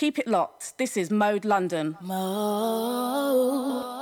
Keep it locked. This is Mode London. Mode.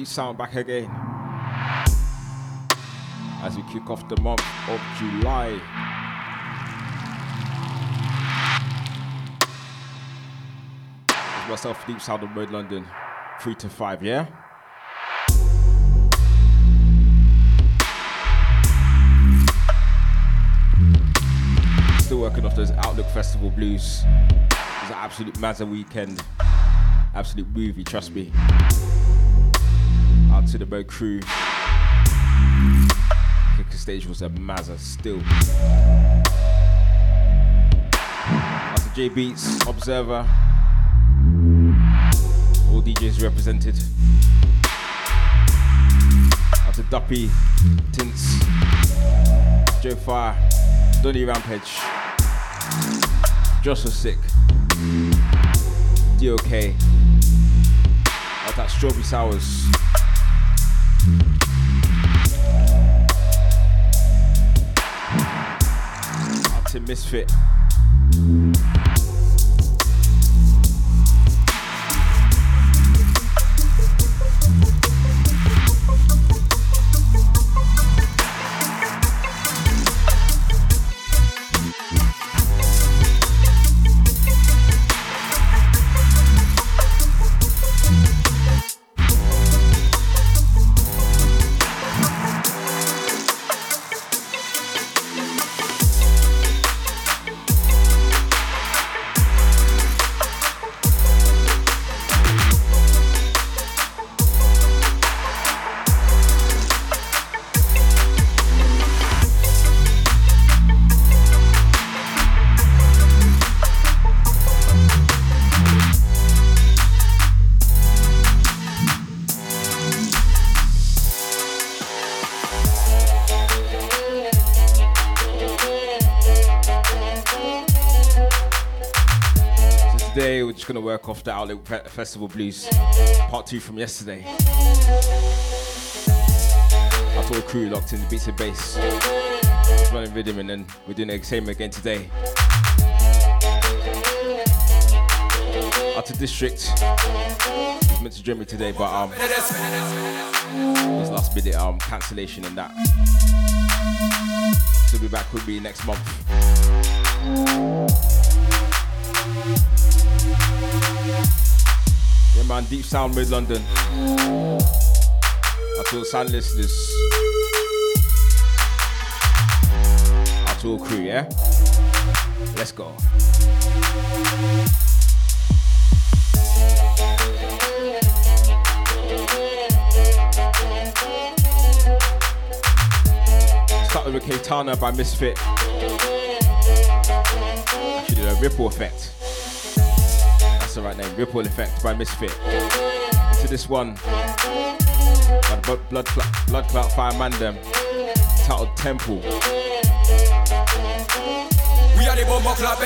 Sound back again as we kick off the month of July. It's myself, Deep Sound of Mode London, 3 to 5, yeah? Still working off those Outlook Festival blues. It's an absolute Mazza weekend. Absolute movie, trust me out to the Mo crew. Kicker stage was a Mazza still. After J Beats, Observer, all DJs represented. After Duppy, Tints, Joe Fire, Donny Rampage, Josh was sick, DOK, out that Strawberry Sours. Misfit. Off the Outlook Festival Blues, part two from yesterday. I the crew locked in the beats and bass, running rhythm, and then we're doing the same again today. Out to District, was meant to join me today, but um, this last minute um cancellation and that. So we'll be back with me next month. Man, Deep Sound Mid London. I feel sound listeners. I to all crew, yeah? Let's go. Started with a Katana by Misfit. Actually, a ripple effect. Right name. Ripple effect by Misfit. To this one the Blood, Blood, Blood Clout Fire Mandem titled Temple. We are the club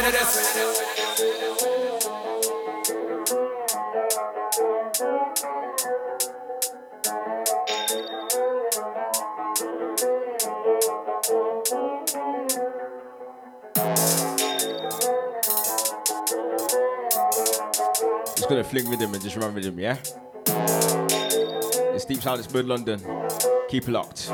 Just gonna fling with him and just run with him, yeah? It's Deep Silence Bird London. Keep it locked.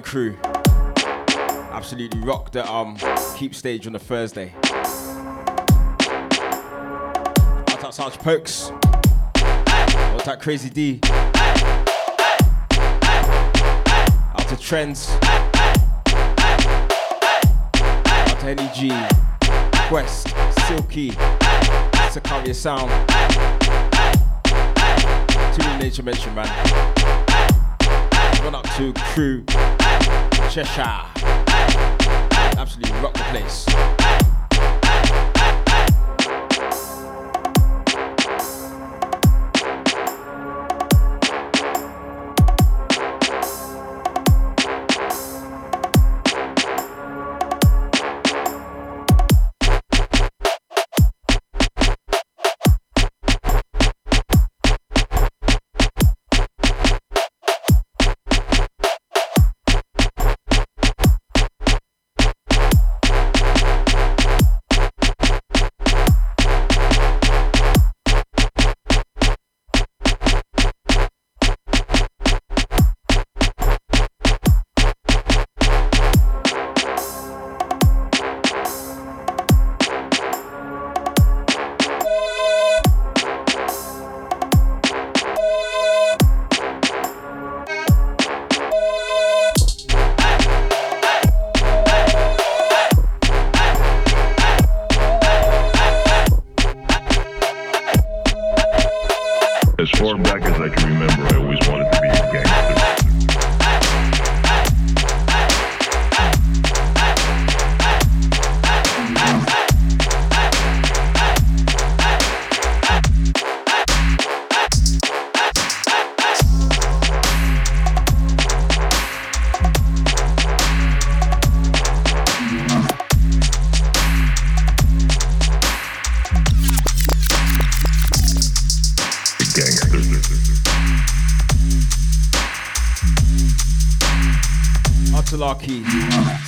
Crew. Absolutely rocked the um keep stage on a Thursday. Out to Sarge Pokes. Out that Crazy D. Out to Trends. Out to NEG. Quest. Silky. Sakaria Sound. To the Nature Mention, man. Run up to crew. Cheshire. Absolutely rock the place.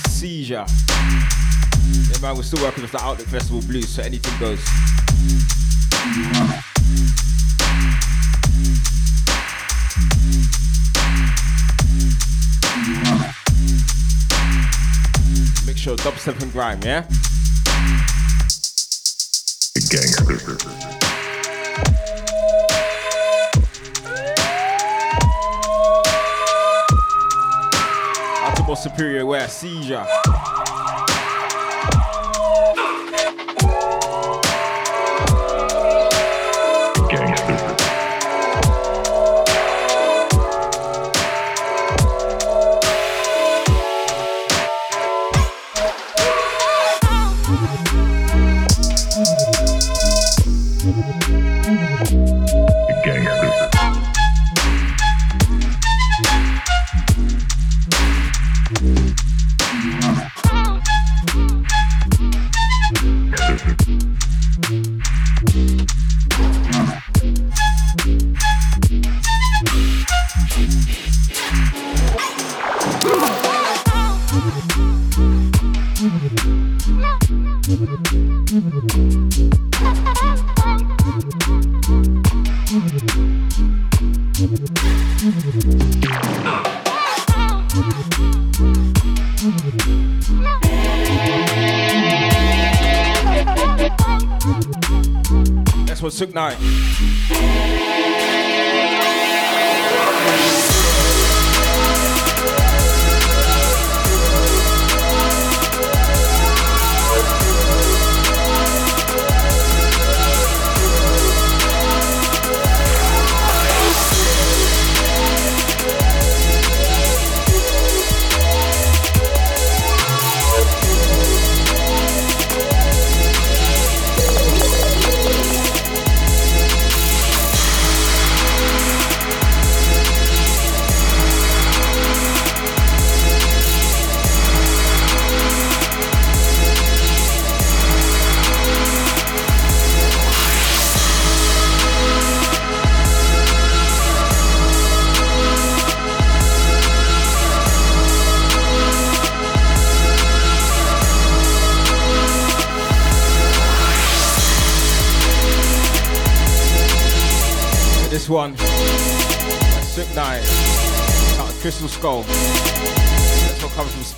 Seizure. Yeah, man, we're still working with the Outlook Festival Blues, so anything goes. Make sure dubstep and grime, yeah? Gangster. Superior Where Seizure.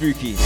Spooky.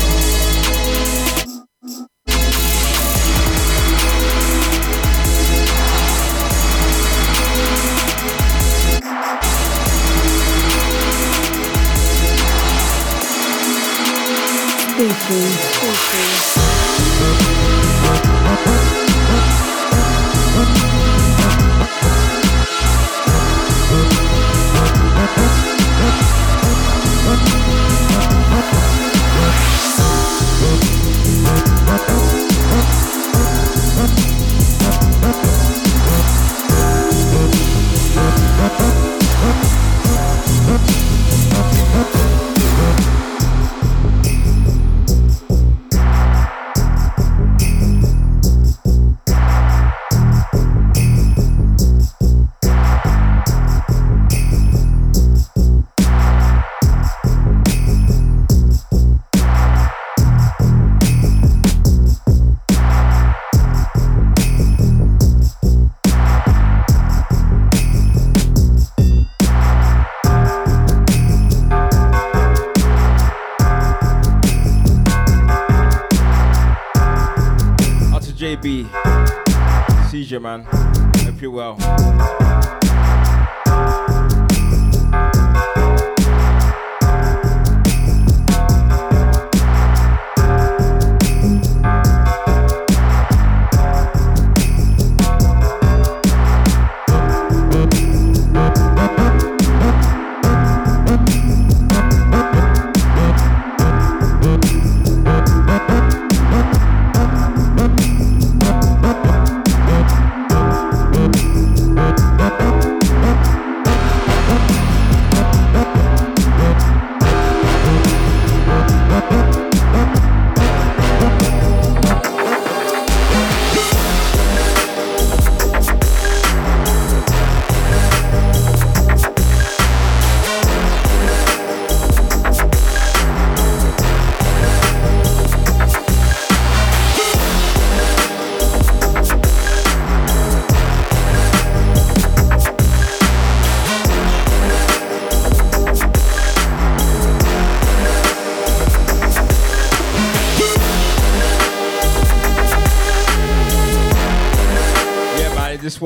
Man. Hope you're well.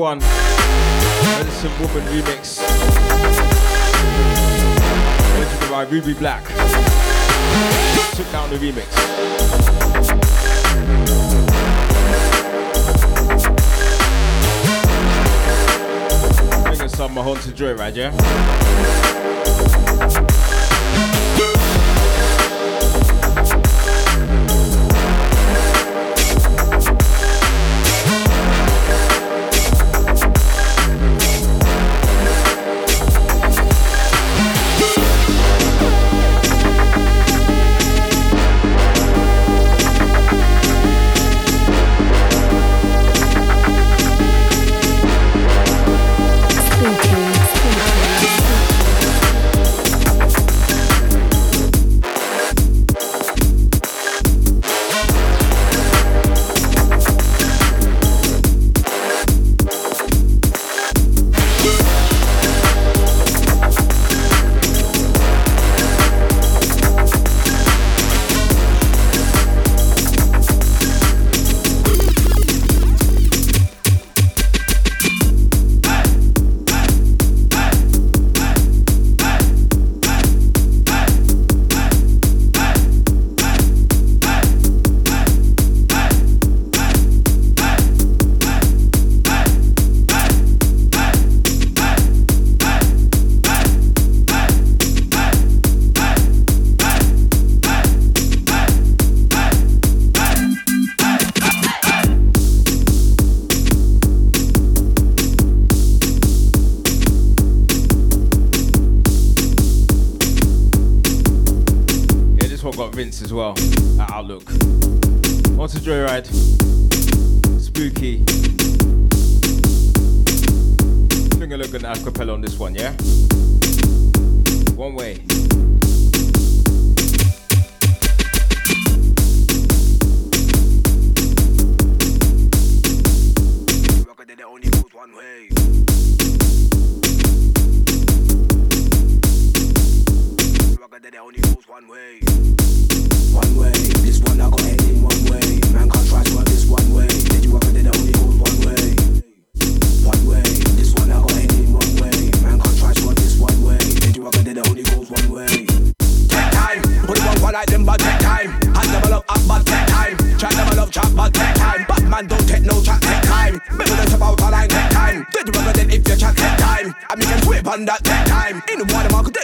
One. Looking acapella on this one, yeah? One way.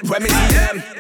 When me see them.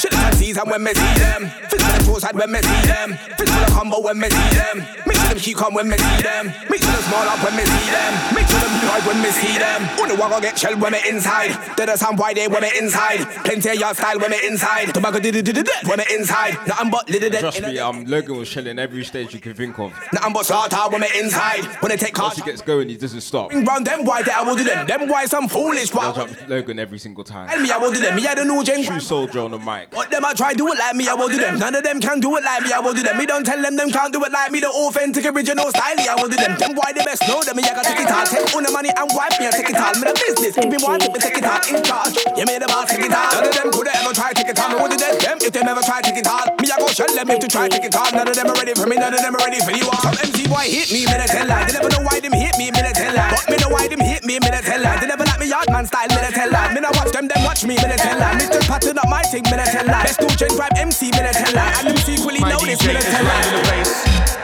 Shit the season when me see them. Fist for the toes side when me see them. Fist for the combo when me see them. Make sure them keep calm when me see them. Make sure them small up when me see them. Make sure them hard when me see them. Only walk I get shell when me inside. Did a sound wide when me inside. Plenty of your style when me inside. Tobacco did it did it when me inside. Nothing but little dead. Trust me, um, Logan was shelling every stage you can think of. Nothing but slaughter when me inside. When they take Once he gets going, he doesn't stop. Round them why that I will do them. Them why some foolish. Logan every single time. Tell me I will do them. Me I don't know James. True soldier on the mic. What them I try do it like me, I will do them. None of them can do it like me, I will do them. Me don't tell them them can't do it like me. The authentic original style, I will do them. Them why the best know them. Me I got take it all. Take all the money and wipe me and take it all. Me the business, me one, me take it all in charge. You made the boss take it all. None of them could ever try take it all. Me would do them if them ever try take it all. Me I go shell them if to try take it all. None of them are ready for me. None of them are ready for you. Some MC boy hit me, me they tell lie. They never know why them hit me, me they tell lie. But me know why them hit me, me they tell lie. They never like me yard man style, me they tell lie. Me no watch them, them watch me, me they tell Me just pattern up my thing, me tell. Best two change vibe MC, me tell. And them secretly know this, me tell.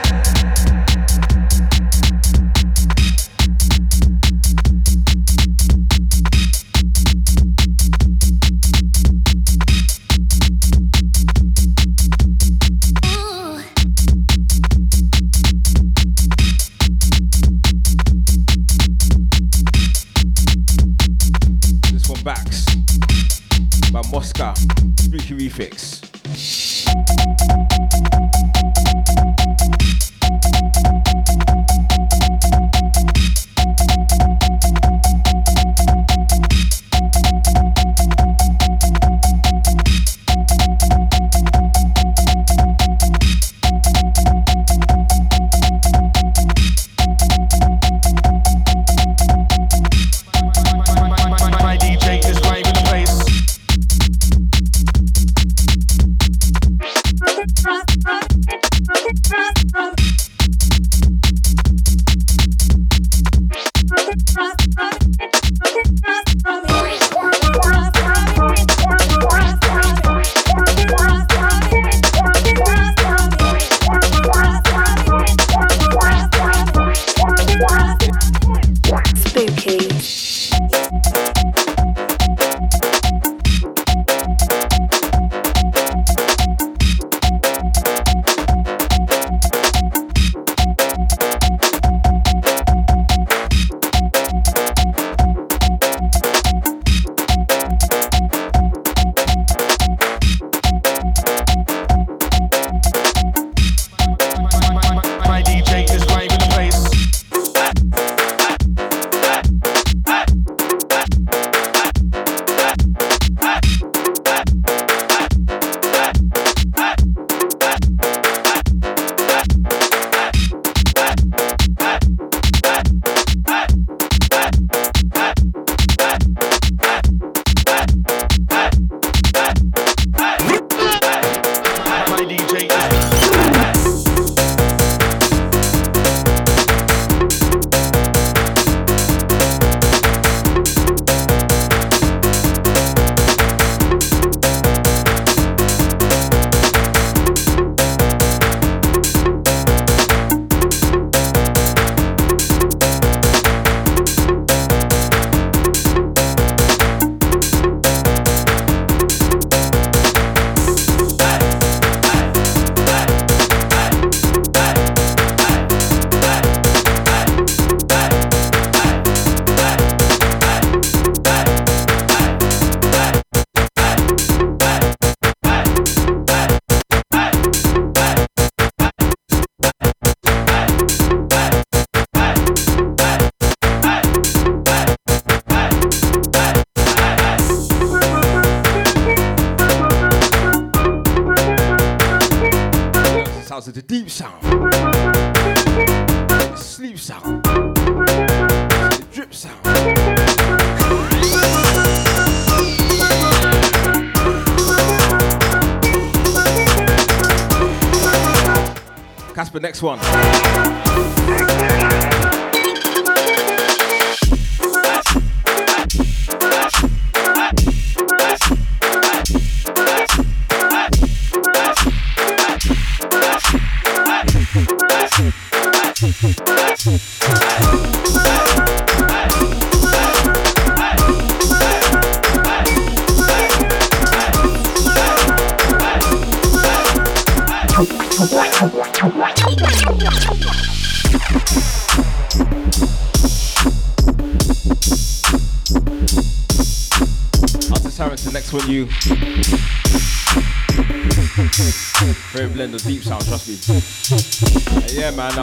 Fix. sounds of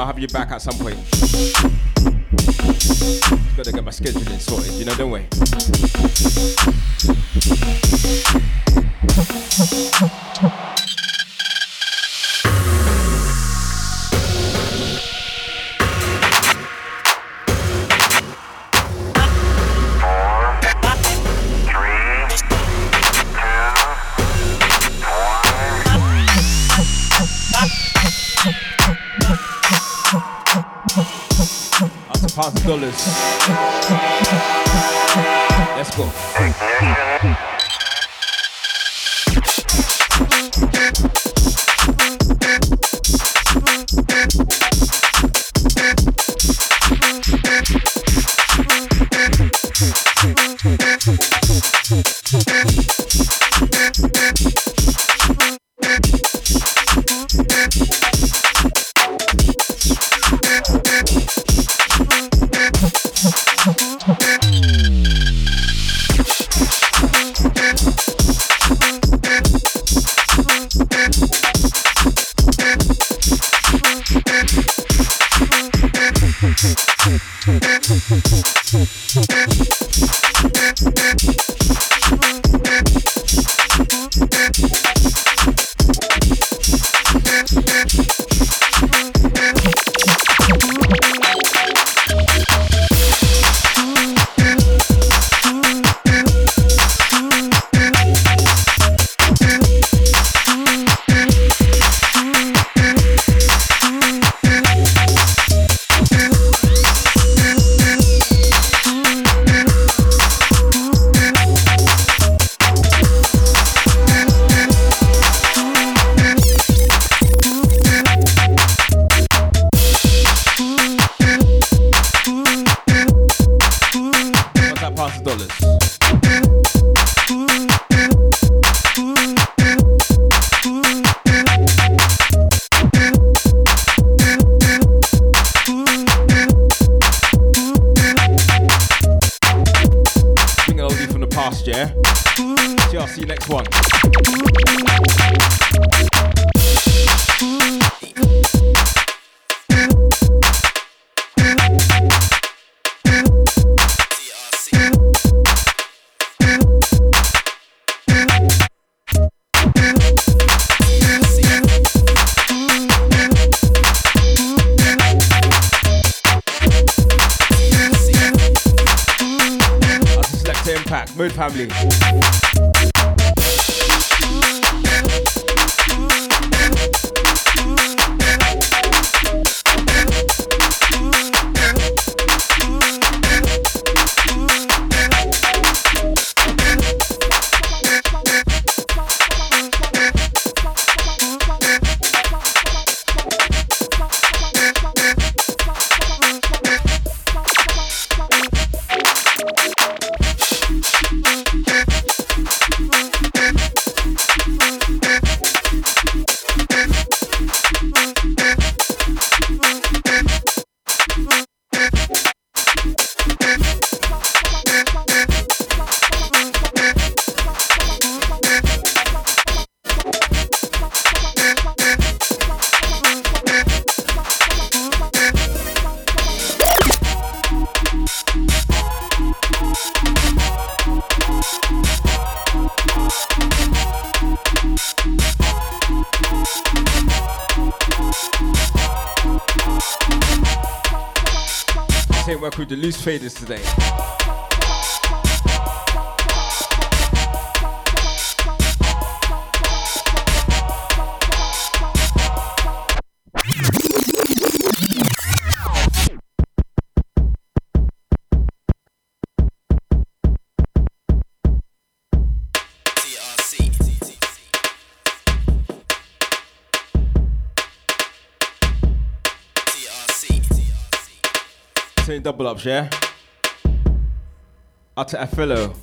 I'll have you back at some point. Gotta get my scheduling sorted, you know, don't we? Let's go. Ups, yeah? Out to Afillo.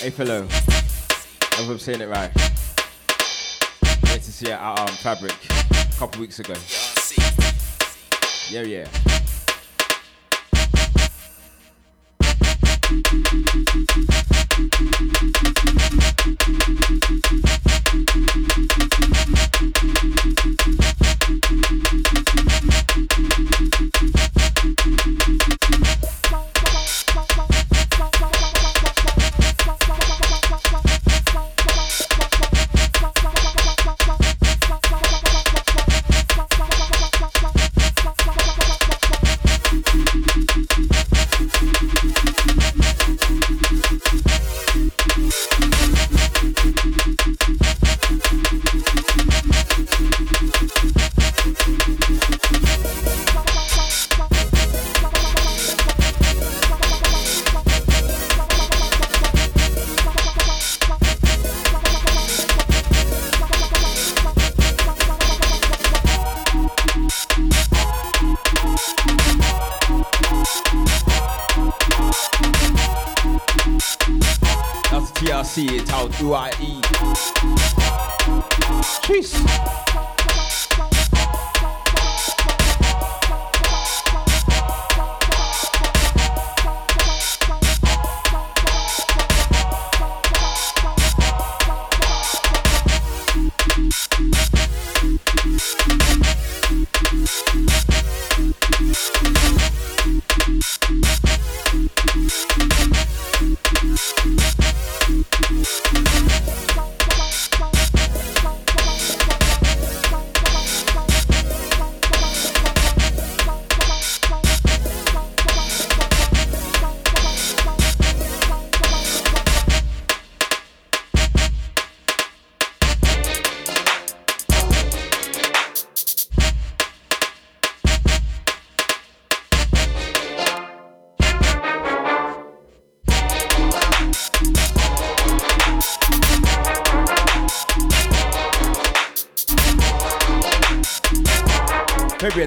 Afillo. I hope I'm saying it right. Wait to see it out on um, Fabric a couple weeks ago. Yeah, yeah. see it, how do I eat? Cheese.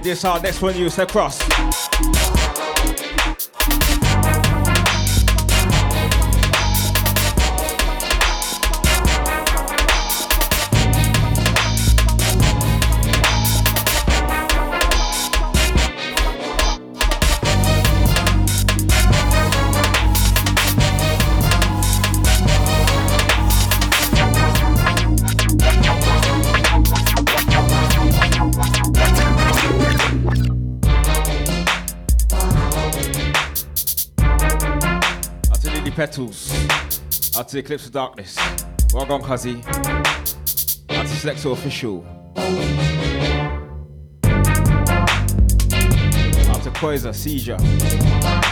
This our next one, you step cross. Out to Eclipse of Darkness. Gone, Cuzzy. Out to Selector Official. Out to Seizure.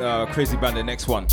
Uh, Crazy Band, the next one.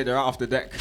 Fader out off the deck.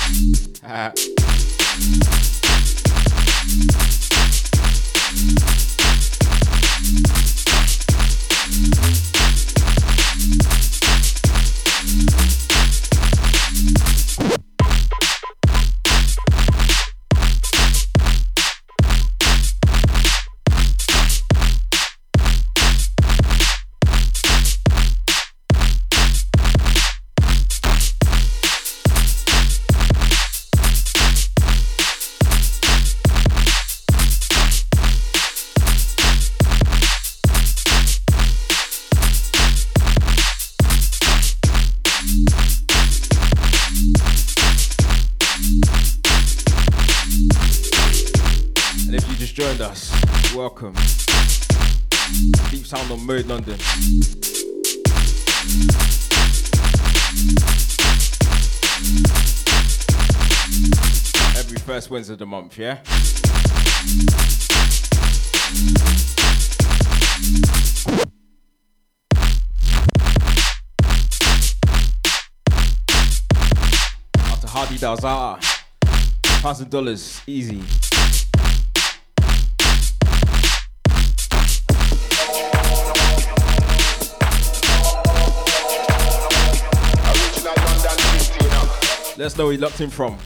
Month, yeah? After Hardy Dalzata, thousand dollars, easy. Let us know where you locked in from.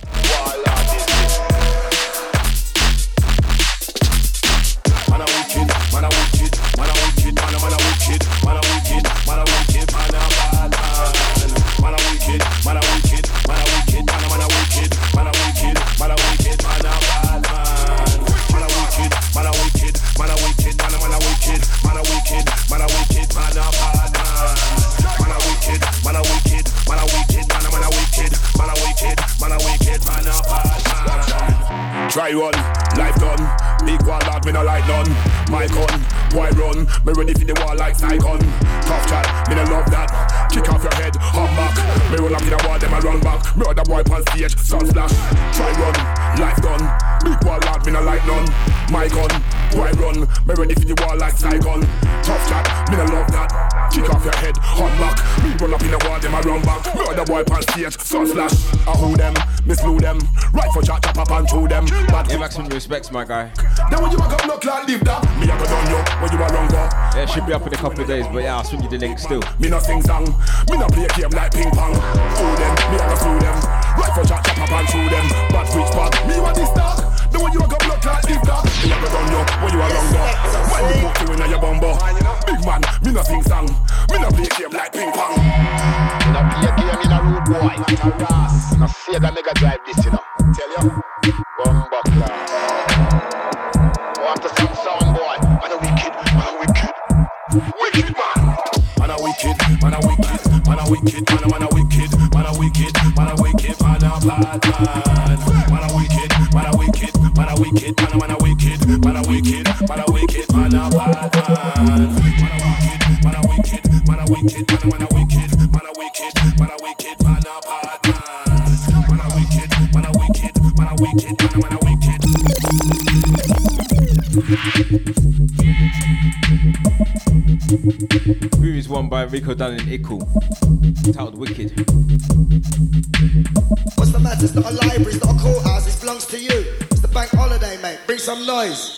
Gun, boy run. Me ready for the wall like Saigon. Tough chat, me no love that. Kick off your head, hum back. Me run up in the wall, them I run back. Me other boy on stage, sun flash. Try run, life done. Big wall lad, me no like none. My gun, boy run. Me ready for the wall like Saigon. Tough chat, me no love that. Kick off your head, hum back. Me run up in the wall, them I run back. Other boy on stage, sun flash. I hold them, me slew them. Right for chat, chop up and through them. But Give back some respects, my guy. Then when you a come knock like live that, me a go down you when you a wrong go. Yeah, should be up in a couple of days, but yeah, I'll swing you the link still. Me no sing song, me no play a game like ping pong. Fool them, me a go through them. Right for chat, chop up and through them. But which part? Me want this dog. Then when you a come knock like live that, me a go down you when you a wrong go. When you put you in your bumbo, big man, me no sing song, me no play game like ping pong. Me no play game in a rude boy, not a ras. No Sega Mega Drive this, you know. Tell you, bumbo class. Want to some sound boy? Man a wicked, man a wicked, wicked man. Man a wicked, man a wicked, man a wicked, man a man a wicked, man a wicked, man a wicked, man a bad man. Man a wicked, man a wicked, man a wicked, man a man a wicked, man a Groove won by Riko Dan and Ickle. Titled Wicked. What's the matter? It's not a library, it's not a courthouse, it belongs to you. It's the bank holiday, mate. Bring some noise.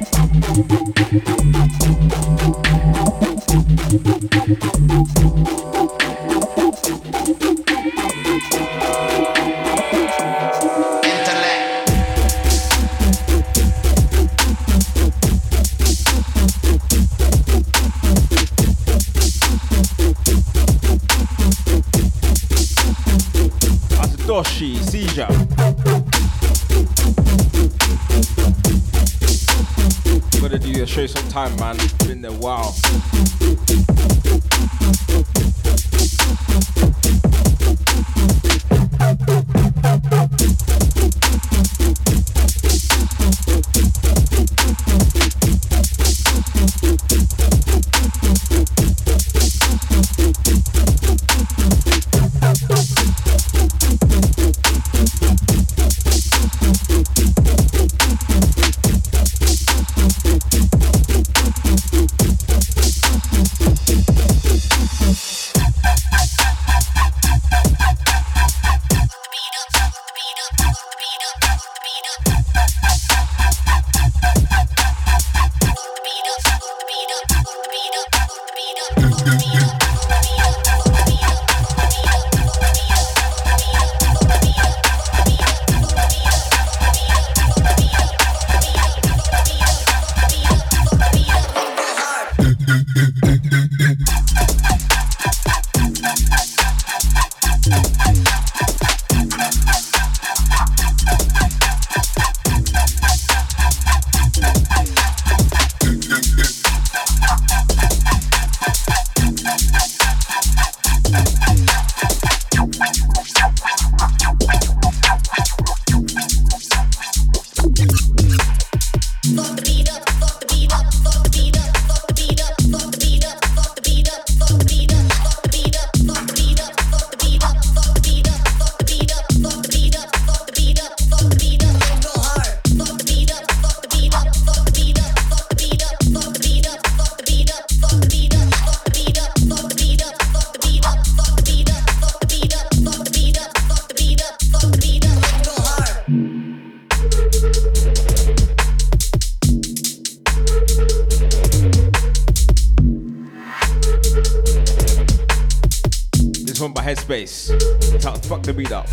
Thank you. Some headspace. Fuck the beat up.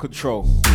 Control.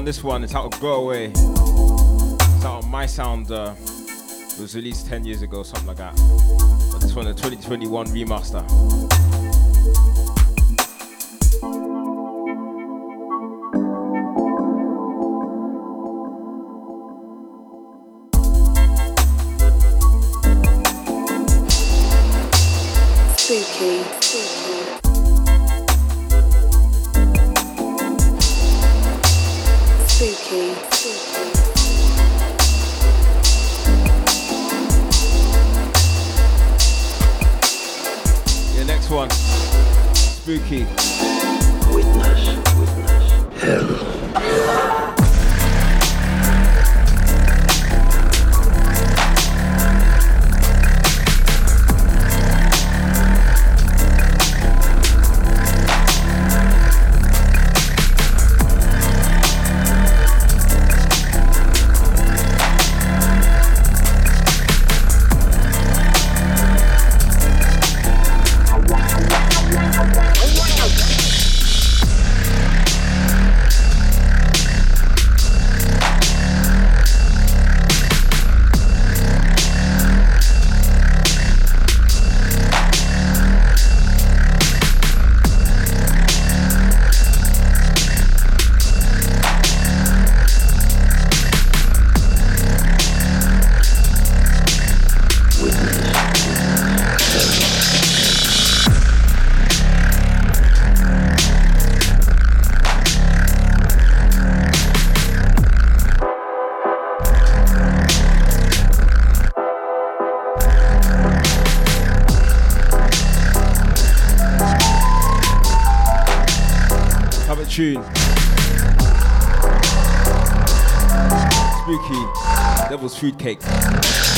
On this one. It's out of Go Away. It's out on My Sound. Uh, it was released 10 years ago, something like that. But this one, the 2021 remaster.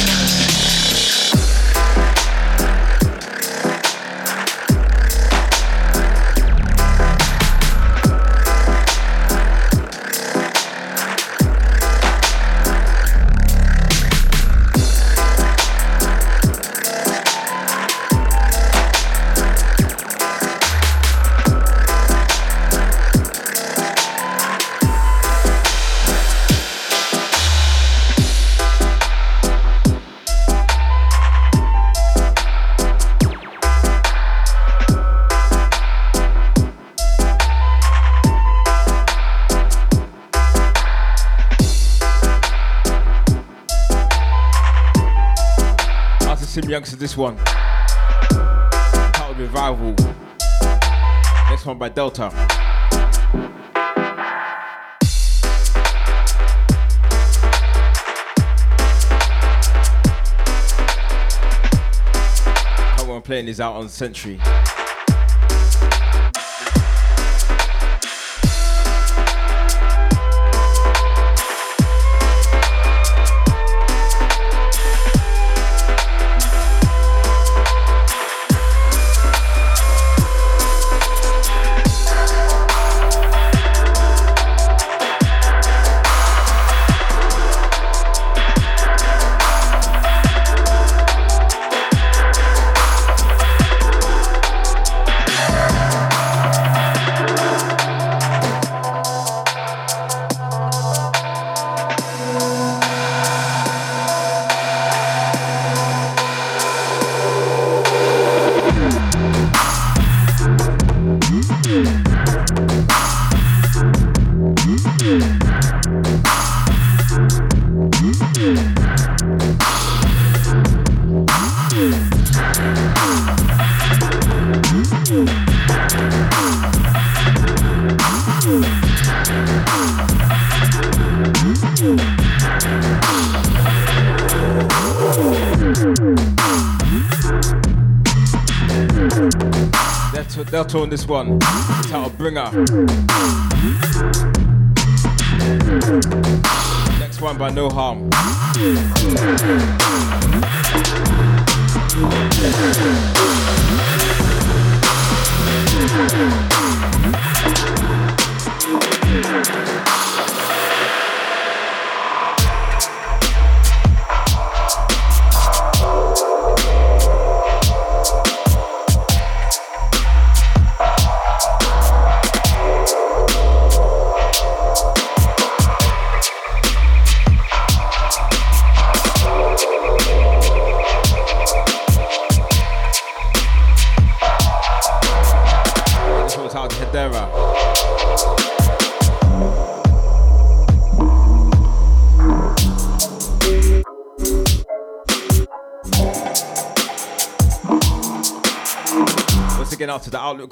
time. This one. Titled Revival. Next one by Delta. Come on, playing this out on Century.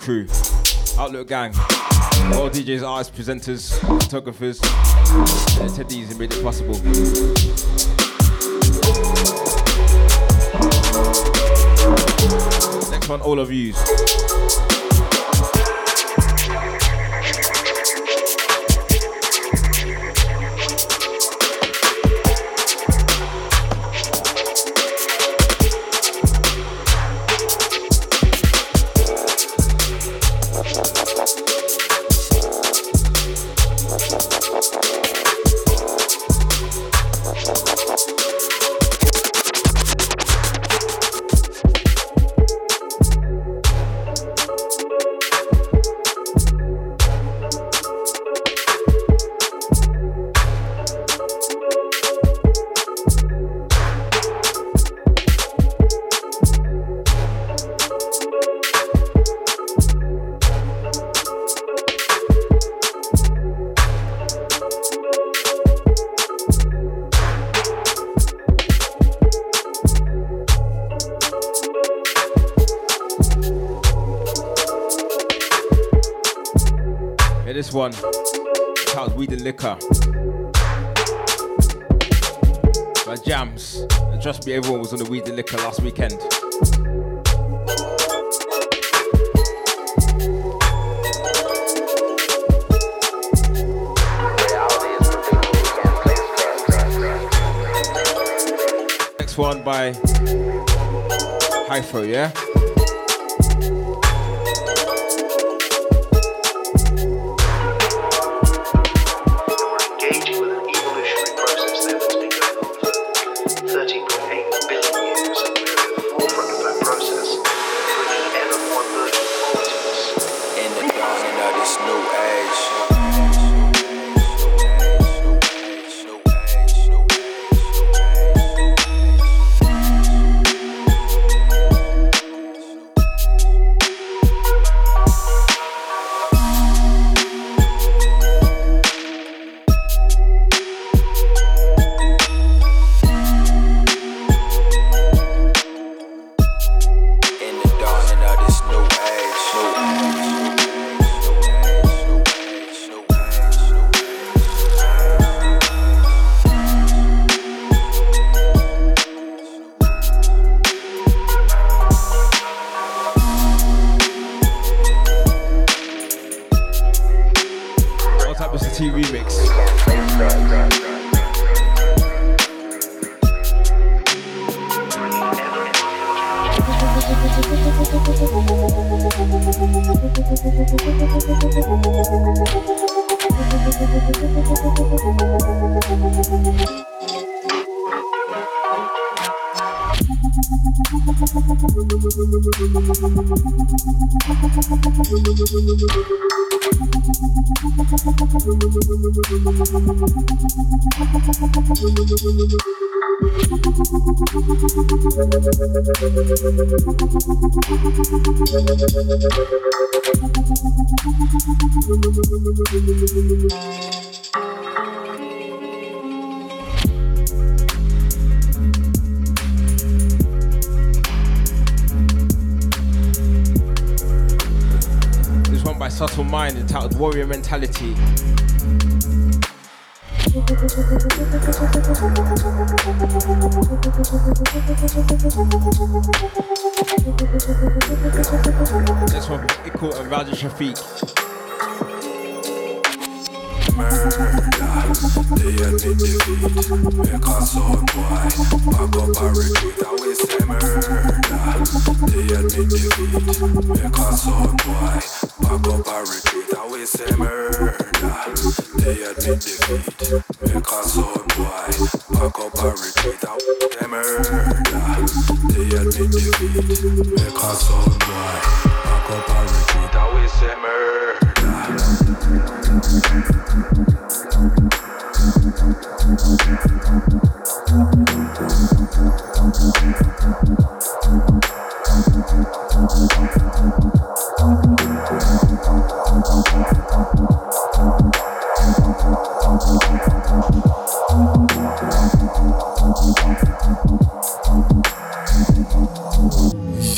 Crew, Outlook gang, all DJs, artists, presenters, photographers, and attendees who made it possible. Next one, all of yous. Liquor last weekend. Next one by Hypho, yeah? Raja Shafiq. They admit defeat, a sound boy Pack up and retreat, and we say murder They admit defeat, a sound boy Pack up and retreat,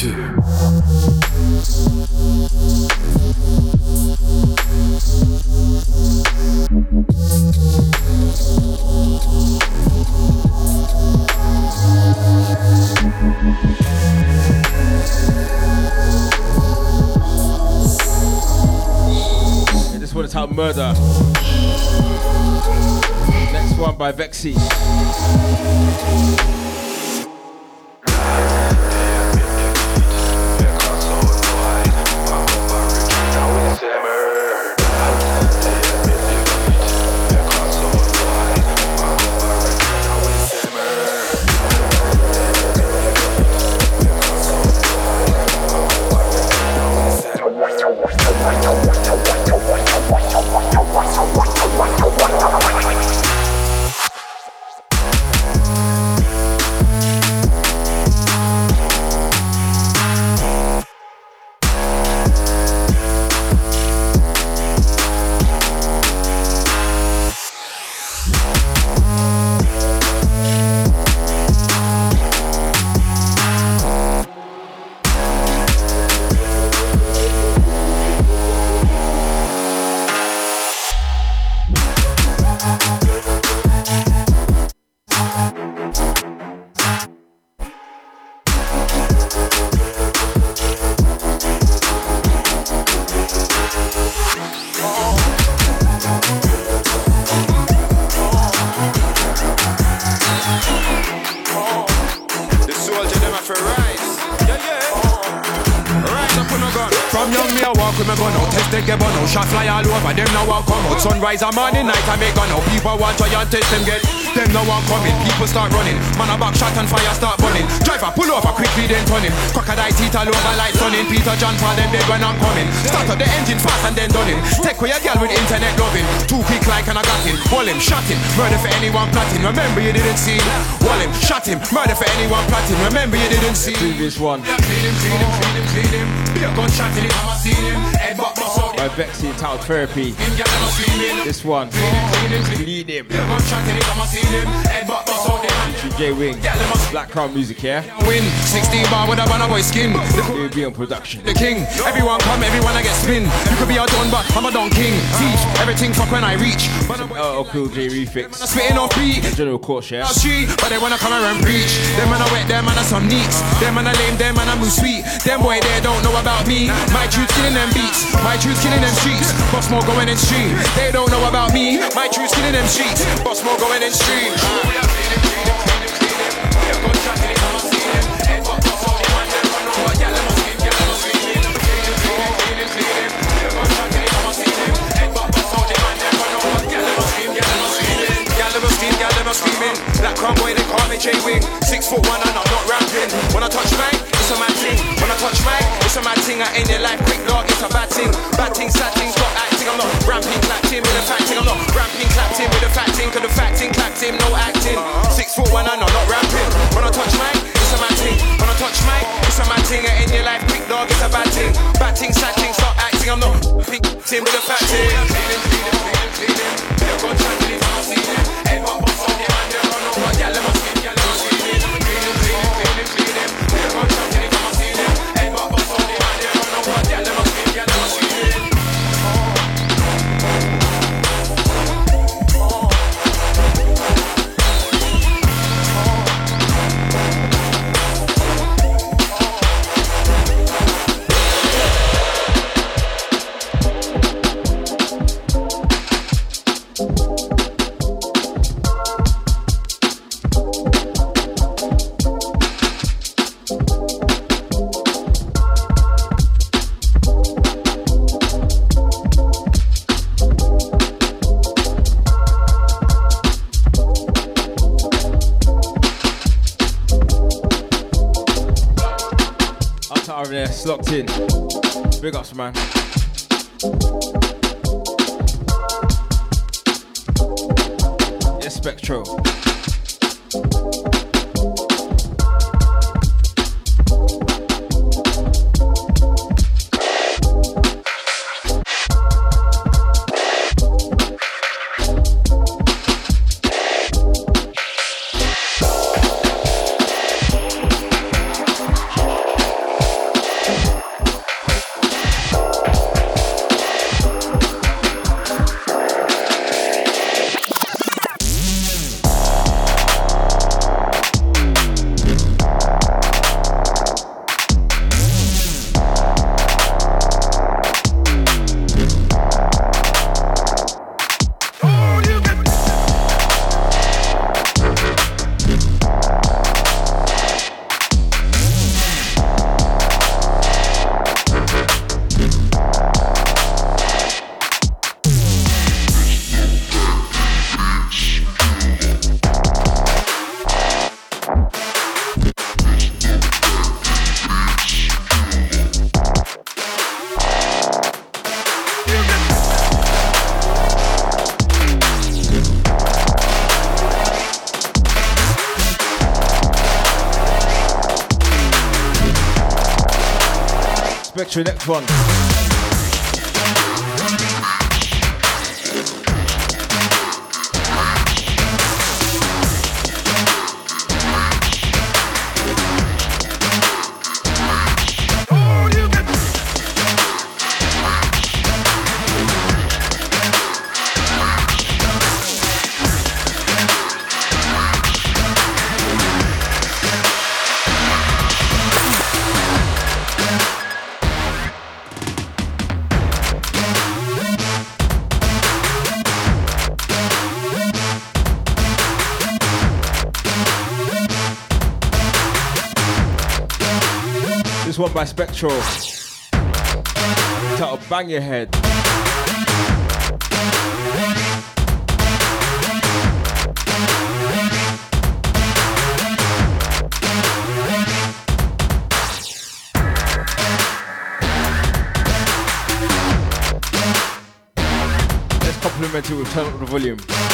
Yeah, this one is entitled Murder. Next one by Vexy. Try them get. Them now want coming. People start running. Man a back shot and fire start burning. Driver pull over quickly then turn him. Crocodile teeth all over like sunning. Peter John Paul them dead when I'm coming. Start up the engine fast and then done him. Take away a girl with internet loving. Too quick like and I got him. Wall him, shot him. Murder for anyone plotting. Remember you didn't see. Wall him, shot him. Murder for anyone plotting. Remember you didn't see. Previous one Clean him, clean him, clean him, clean him. Be a gunshot it, I'ma see him. By Vexy entitled Therapy. This one, Lead Him. Be a gunshot in it, I'ma see him. Head back, bust out him. J Wing. Black Crown Music, yeah? Win, 16 bar with a banner boy skin. Here be on production. the king. Everyone come, everyone I get spin. You could be a don, but I'm a don king. Teach everything fuck when I reach. LL oh, Cool J remix. spitting off beat. General Court, yeah? Street, but they wanna come around and preach. Them man I wet, them man I some neats. Them man I lame, them man I move sweet. Them boy they don't know about me. My truth killing them beats, my truth killing them streets. Boss more going in street. They don't know about me. My truth's killing them streets. Boss more going in street. Me J-Wing. Six foot one and I'm not ramping. When I touch mic, it's a mad thing. When I touch mic, it's a mad thing. I ain't in life quick dog, it's a bad thing. Bad thing, sad thing, stop acting. I'm not ramping, clapped in with a fat thing. I'm not ramping, clapped in with a fat thing. Cause the fat thing, clapped no acting. Six foot one and I'm not ramping. When I touch mic, it's a mad thing. When I touch mic, it's a mad thing. I ain't in life quick dog, it's a bad thing. Bad thing, sad thing, stop acting. I'm not pink with a fat thing. Man. To the next one. Spectral. Title Bang Your Head. Let's compliment it with turn up the volume.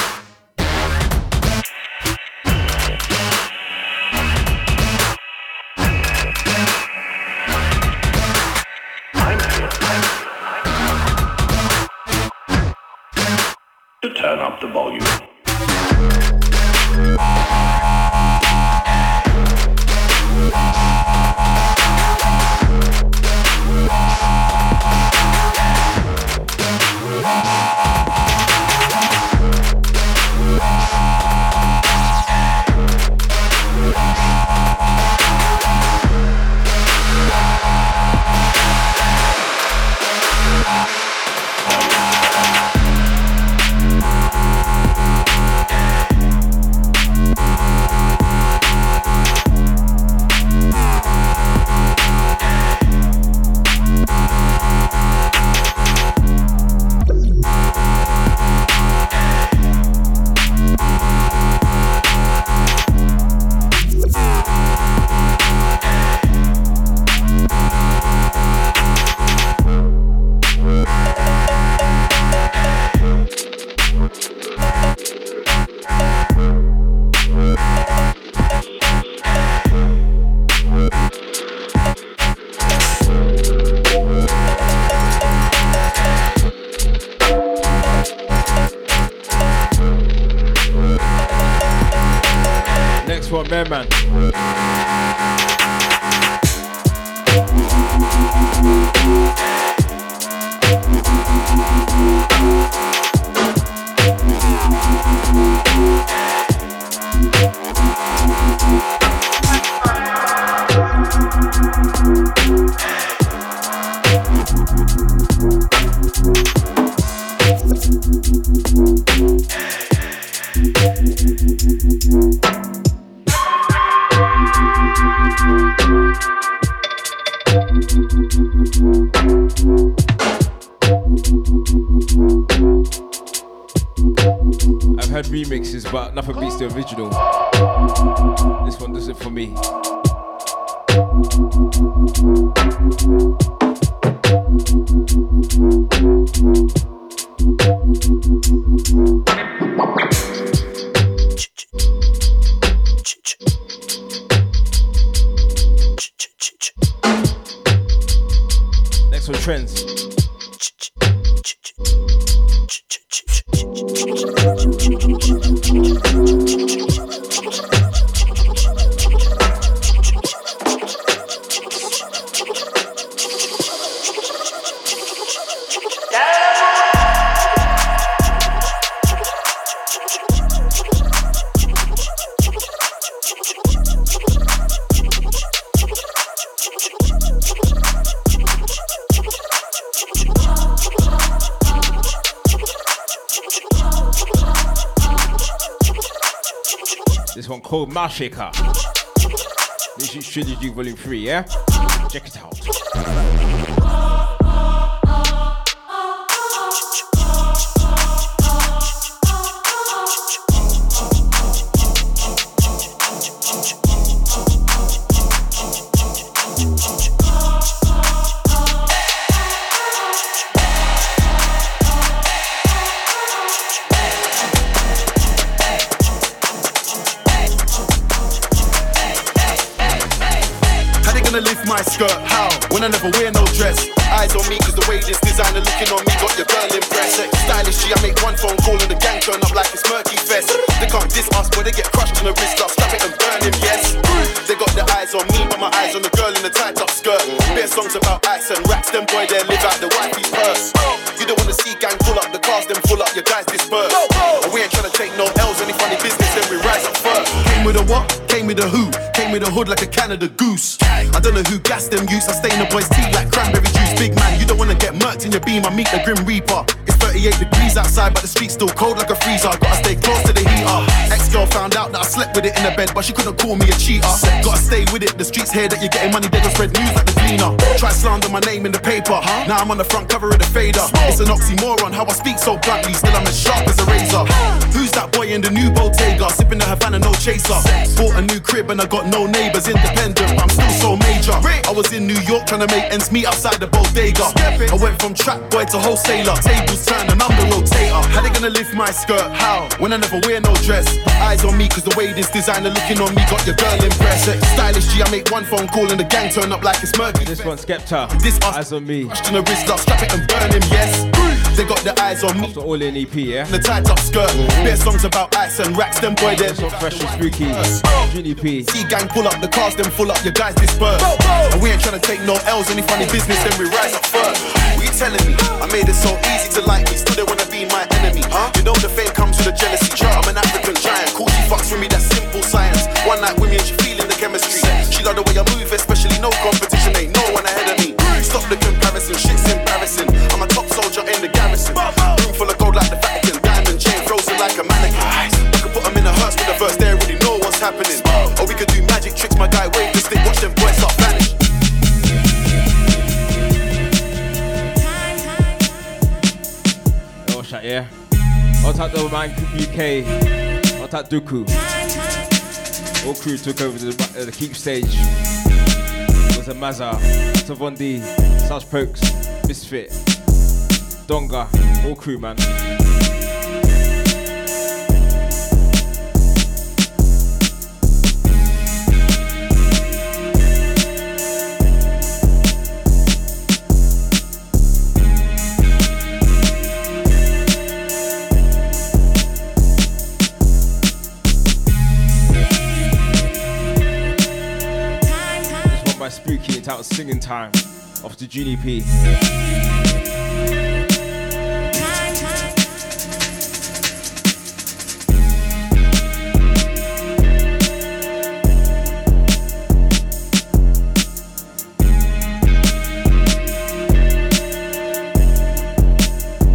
Mashika. This is Trilogy Volume 3, yeah? Reaper. It's 38 degrees outside, but the street's still cold like a freezer. Gotta stay close to the heater. Ex girl found out that I slept with it in the bed, but she couldn't call me a cheater. Gotta stay with it. The streets hear that you're getting money, they gon' spread news like the cleaner. Try slander my name in the paper. Now I'm on the front cover of the fader. It's an oxymoron how I speak so bluntly. Still I'm as sharp as a razor. Who's that boy in the new Bottega? Sipping the Havana, no chaser. Bought a new crib and I got no neighbors. Independent, but I'm still so major. I was in New York trying to make ends meet outside the bodega. I went from trap boy to wholesaler. Tables turn and I'm the rotator. How they gonna lift my skirt? How? When I never wear no dress. Eyes on me, cause the way this designer looking on me got your girl impressed. Stylish G, I make one phone call and the gang turn up like it's murky. This one, Skepta. This us. Eyes on me. In the wrist, I'll strap it and burn him, yes. They got their eyes on me. After all in EP, yeah? The tight up skirt. Mm-hmm. Bare songs about ice and racks, them boy, they're so fresh and spooky. EP. See gang pull up the cars, then full up your guys disperse. And we ain't trying to take no L's, any funny business, then we rise up first. What you telling me? I made it so easy to like still they wanna be my enemy. Huh? You know the fame comes with a jealousy. I'm an African giant. Cool, she fucks with me, that's simple science. One night with me and she feeling the chemistry. She love the way I move, especially no competition, ain't no one ahead of me. Stop the comparison, shit's embarrassing. I'm a top soldier in the garrison. Room full of gold like the Vatican, diamond chain frozen like a mannequin. I can put them in a hearse with a verse, they already know what's happening. Yeah. I'll take the man UK. I'll Duku. All crew took over the, uh, the keep stage. It was a Mazza, Tavondi, Such Pokes, Misfit, Donga, all crew man. Out Singing Time off the GDP.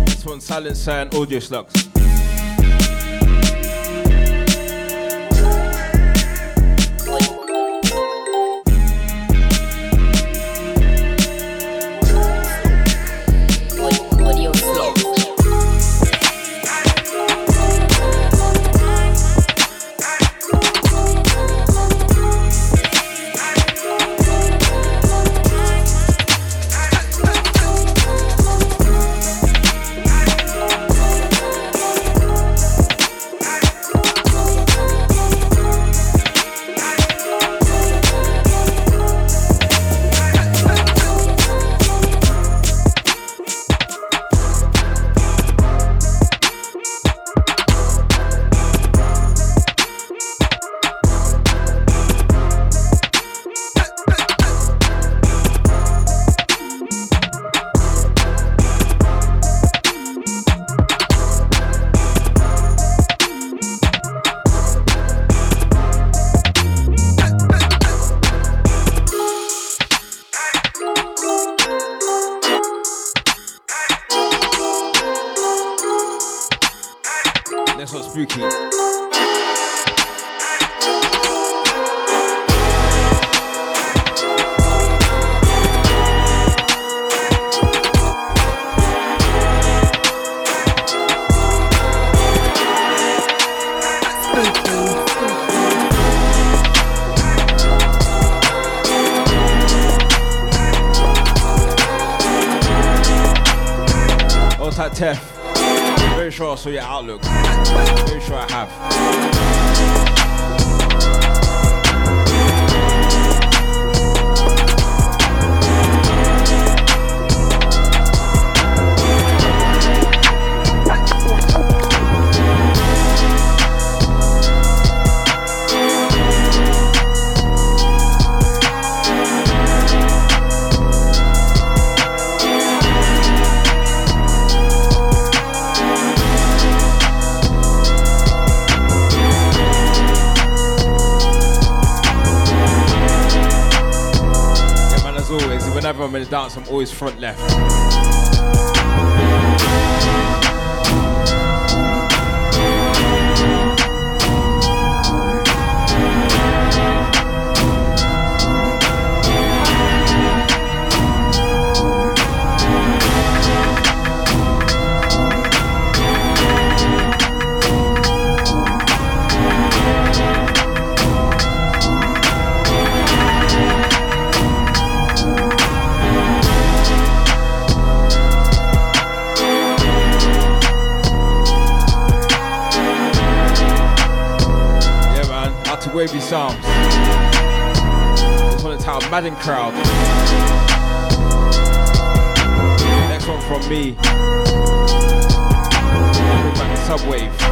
This one, Silence and Audio Slugs. Saw your outlook. Very sure I have. I'm in the dance, I'm always front left. Wavy Psalms. This one is titled Madden Crowd. Next one from me. Subwave.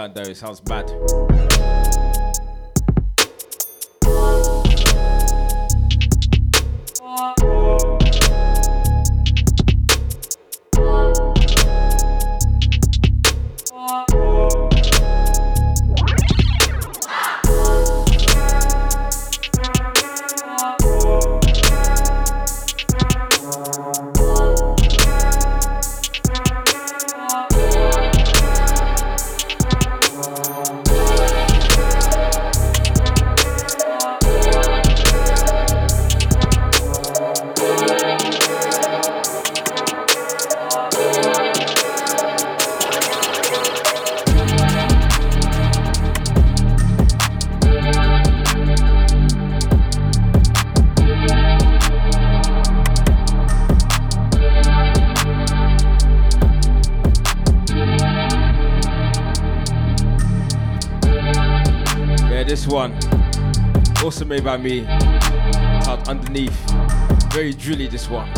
That though, it sounds bad. By me. Called Underneath. Very drilly, this one.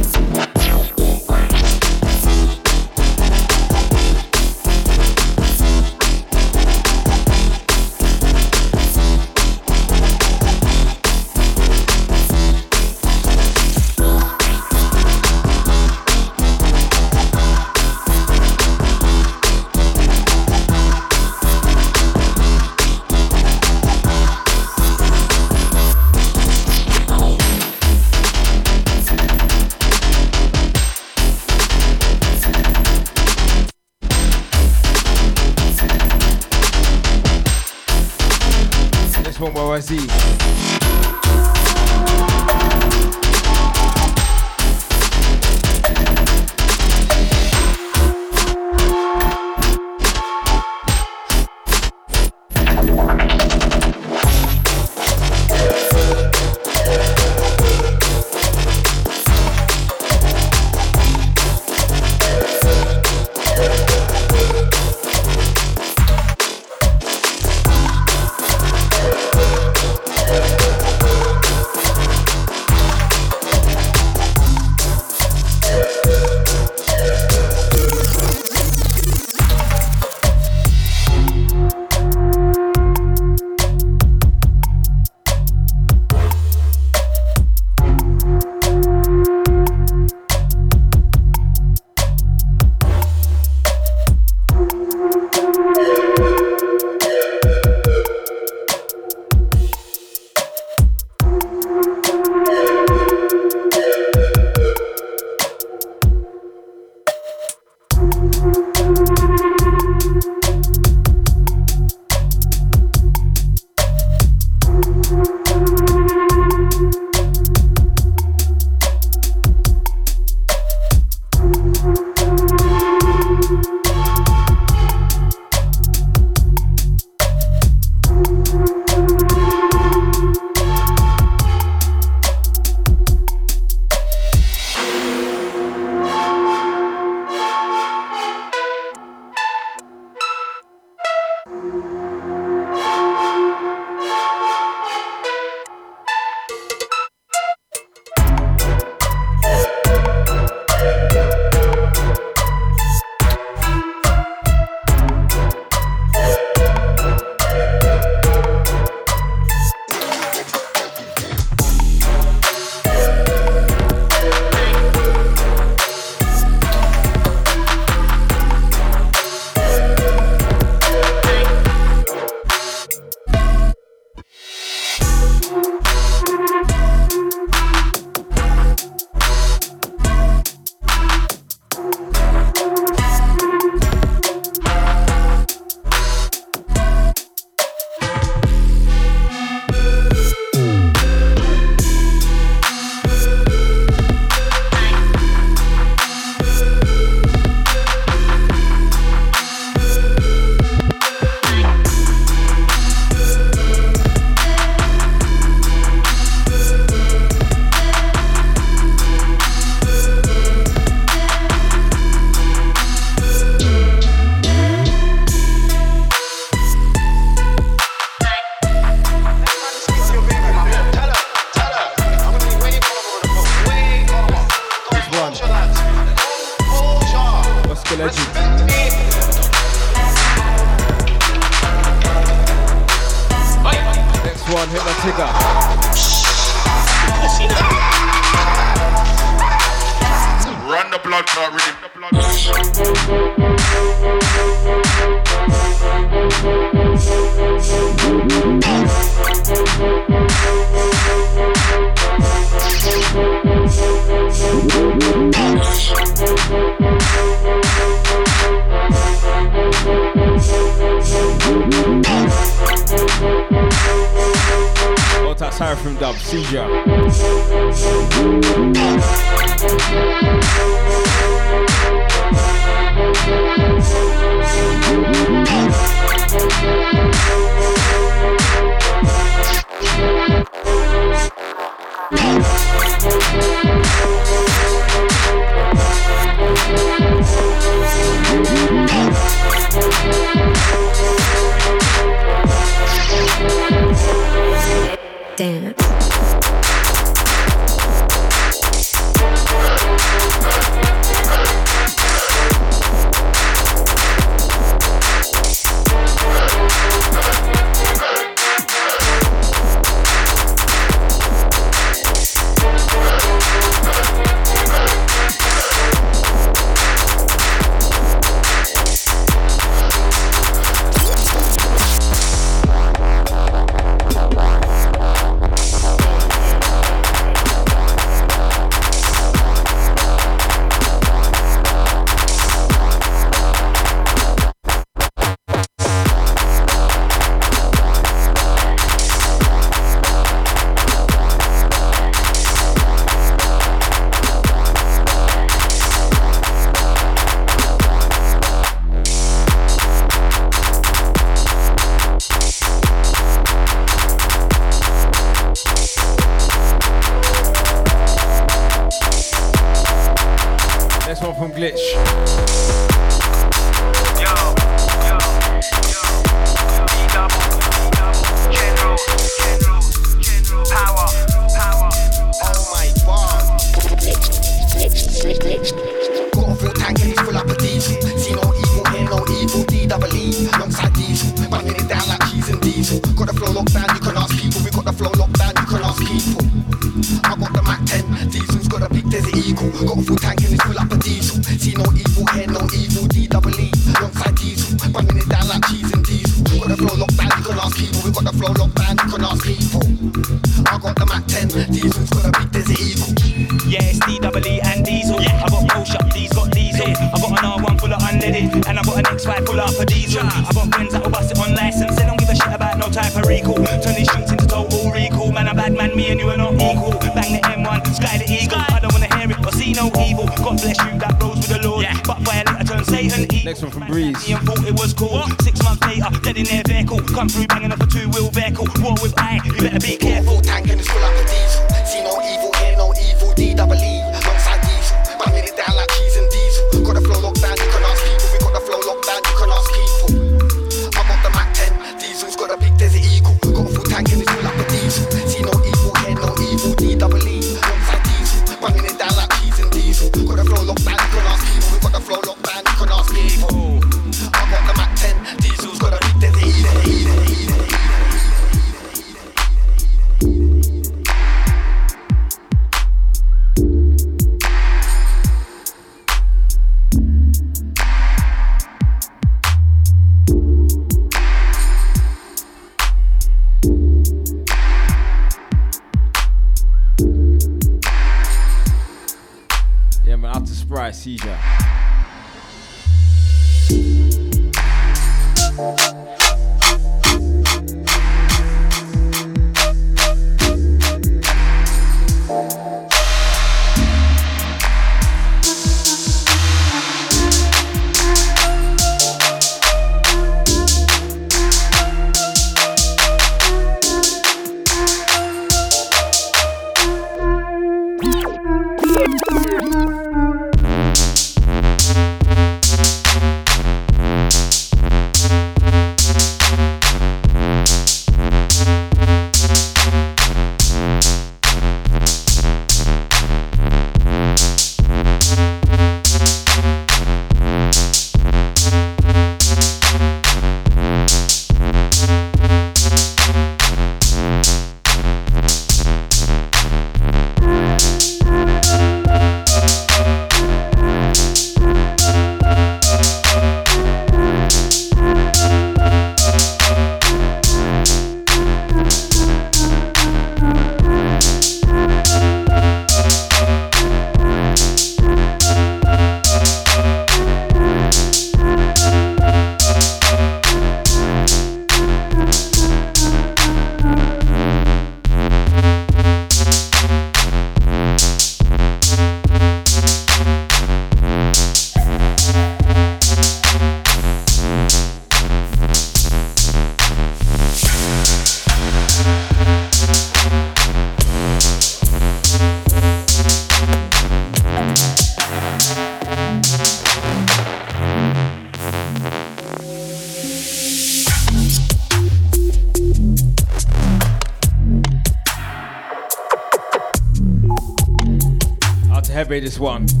Heavy this one.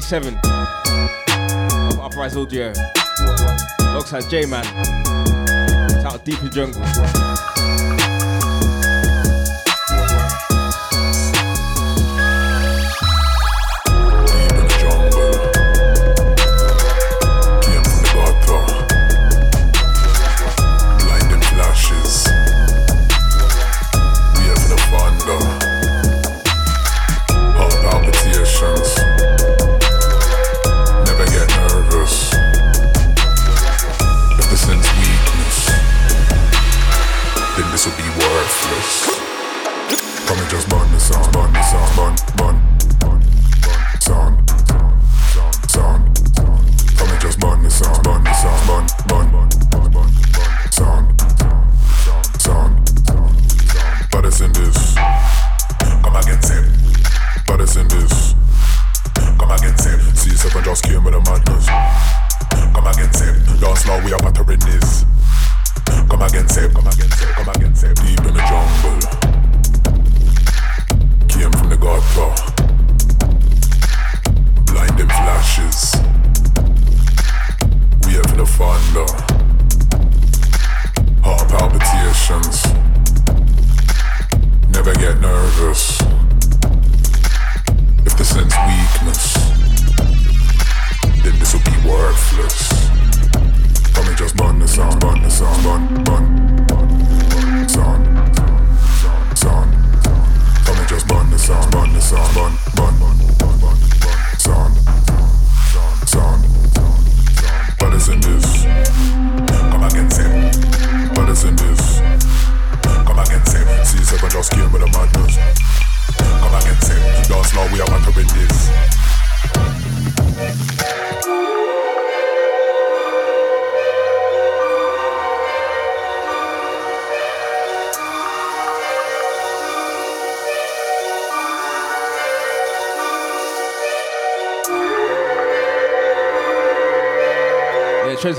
Seven of Uprise Audio. Alongside J Man. It's out deep in jungle.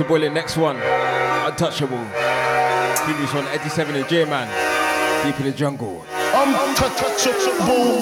Tracer Boiling, next one. Untouchable. Previous one, Eddie 7 and J Man. Deep in the jungle. Untouchable.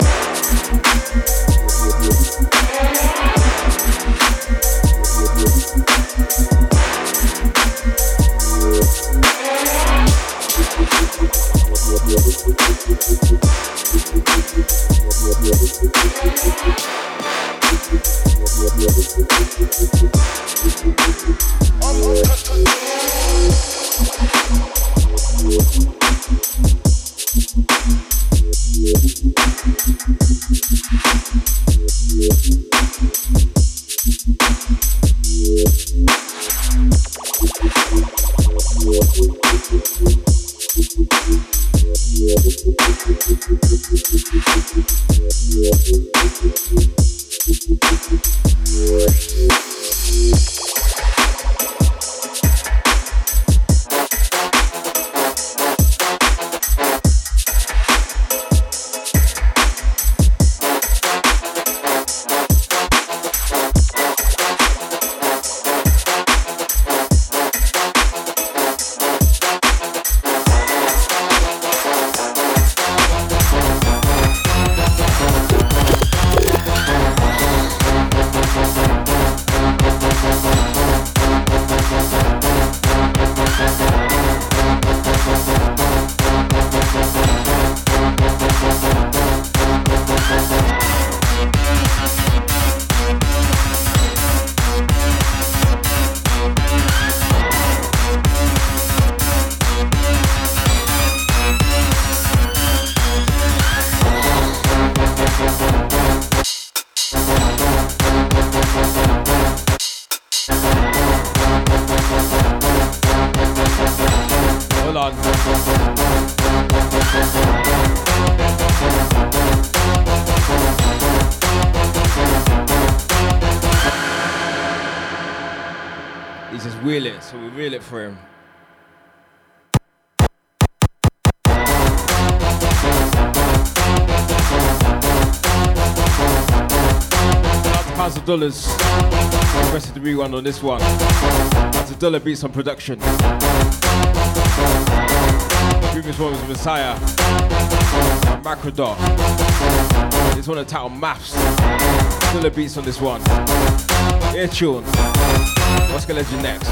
Rest of the rewind on this one. That's a dollar beats on production. Previous one was Messiah Macrodot. This one titled Maths. Dollar beats on this one. Air tune. What's gonna legend next?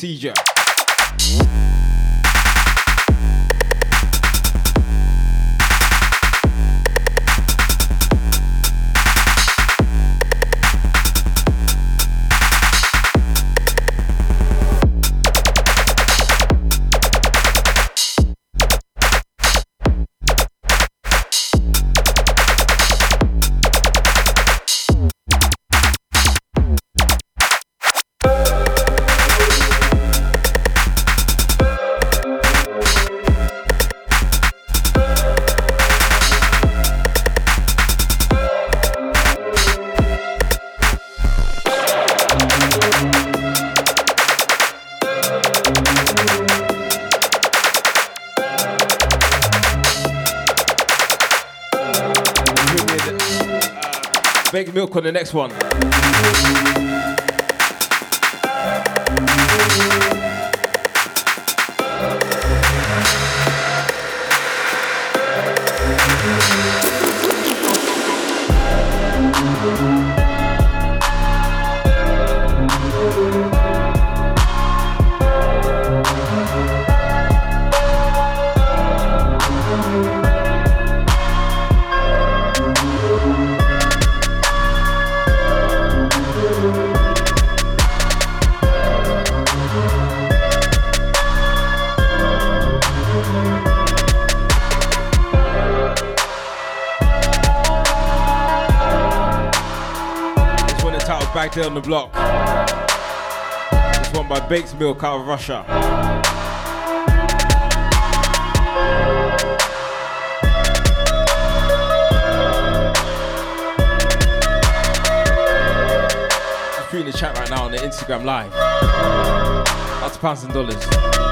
Seizure. On the next one. On the Block. This one by Baked Milk out of Russia. Just in the chat right now on the Instagram live. That's pounds and dollars.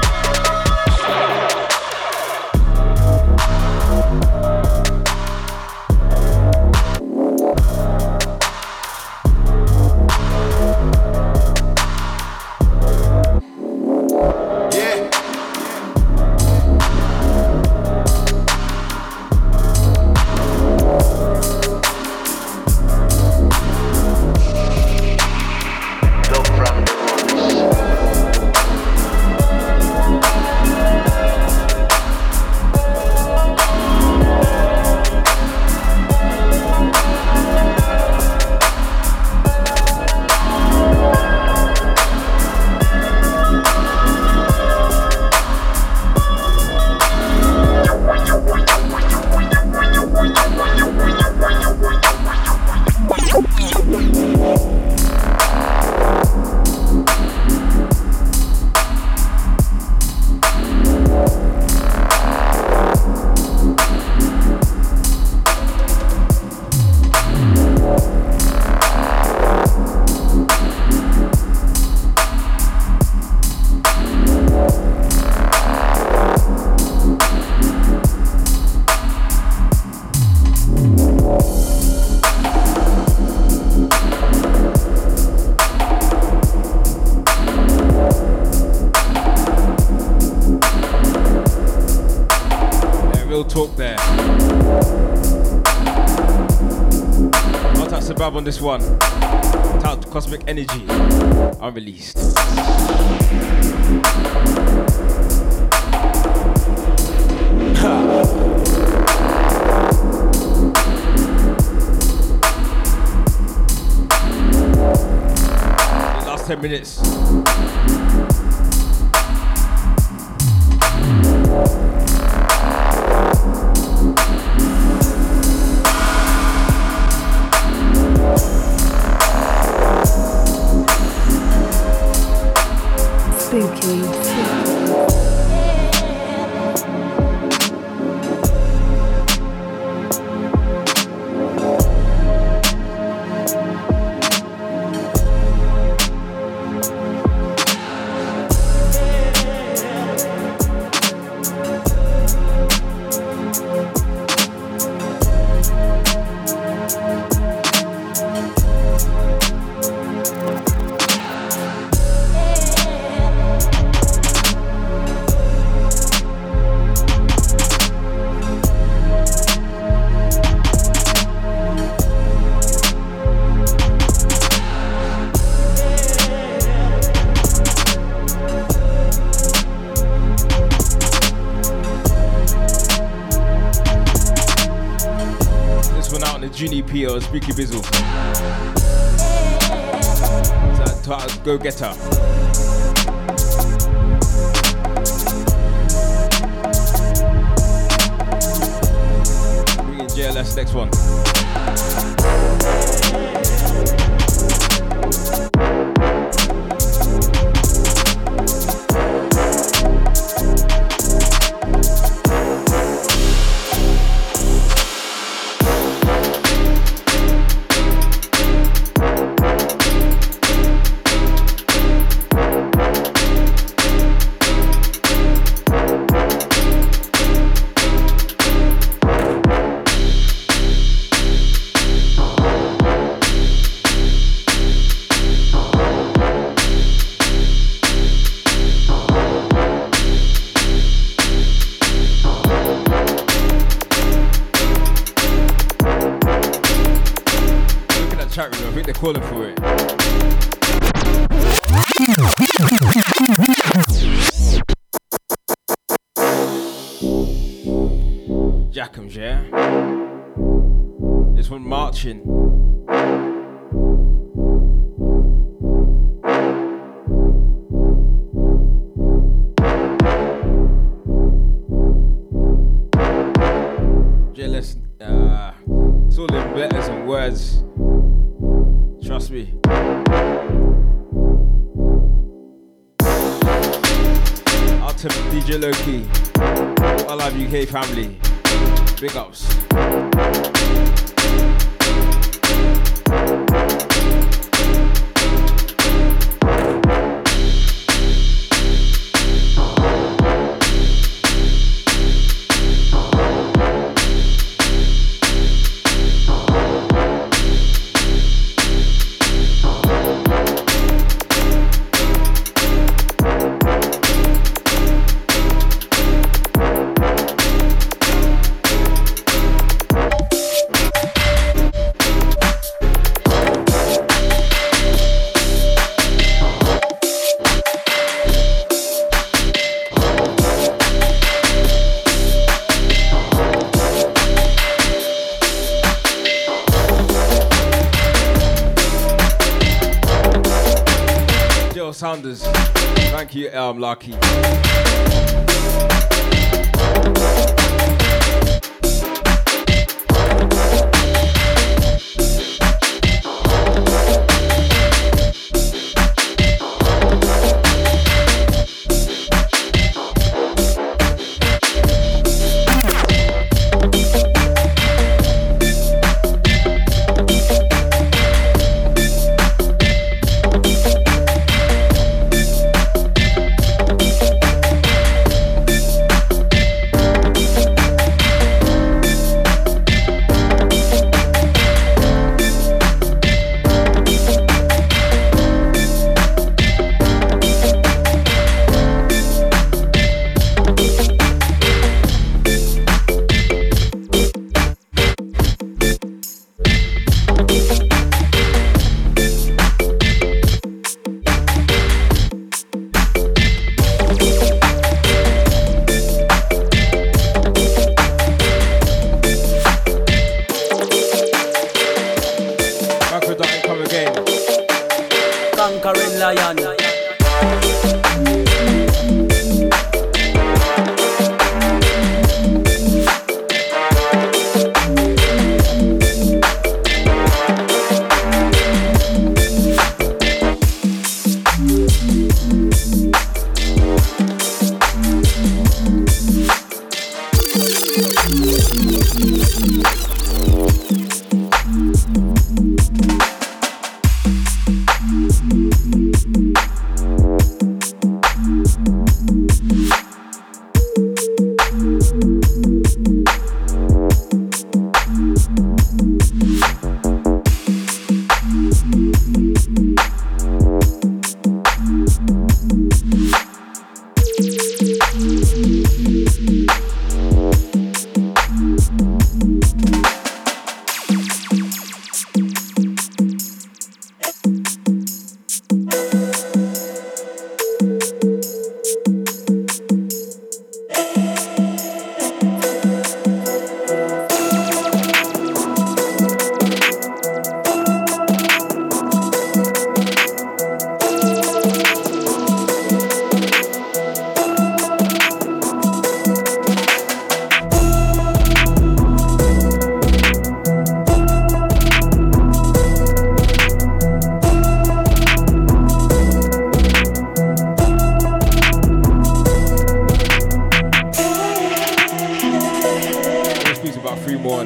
Released. Get Ghetto. trust me. Out to DJ Loki. I love UK family. Big ups.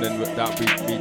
On you.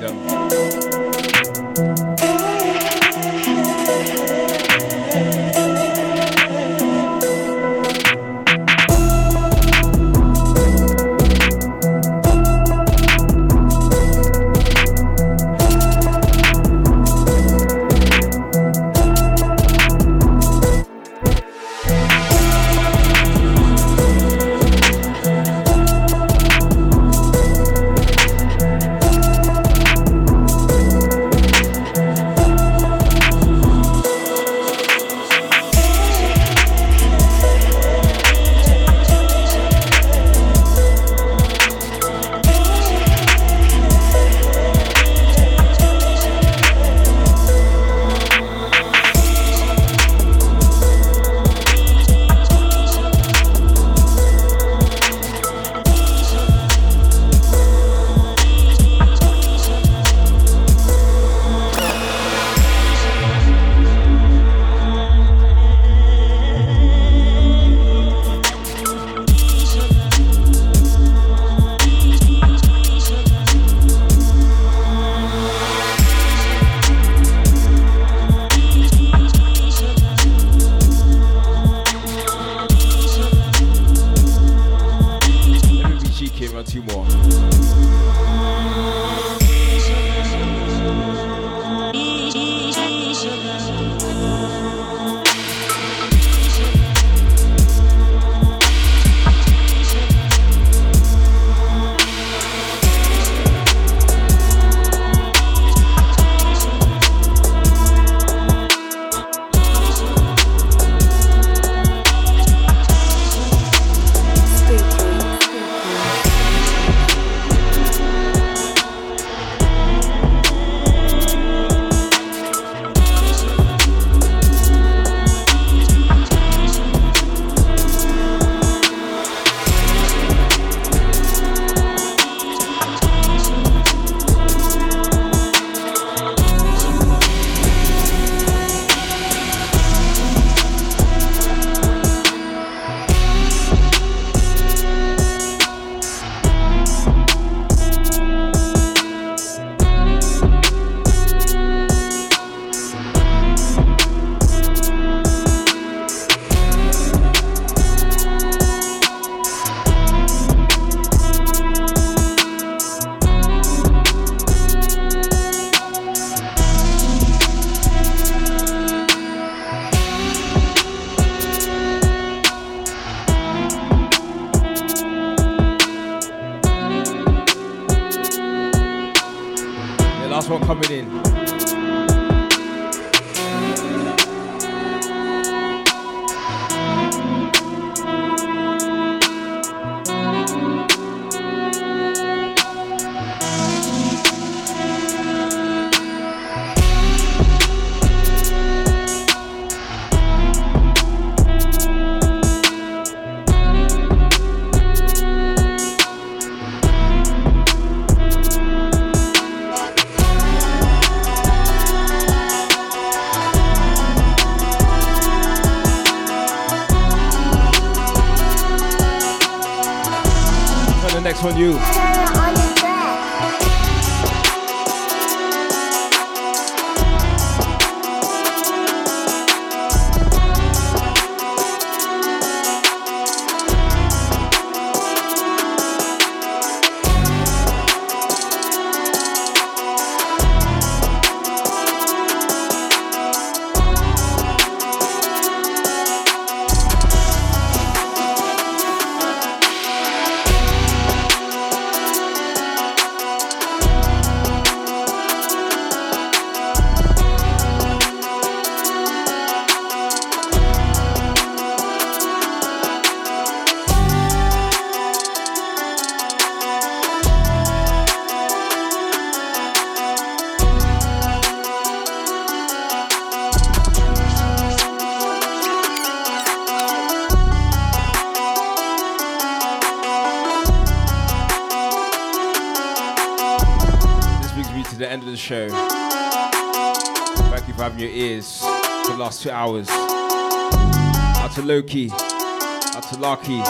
To Larky,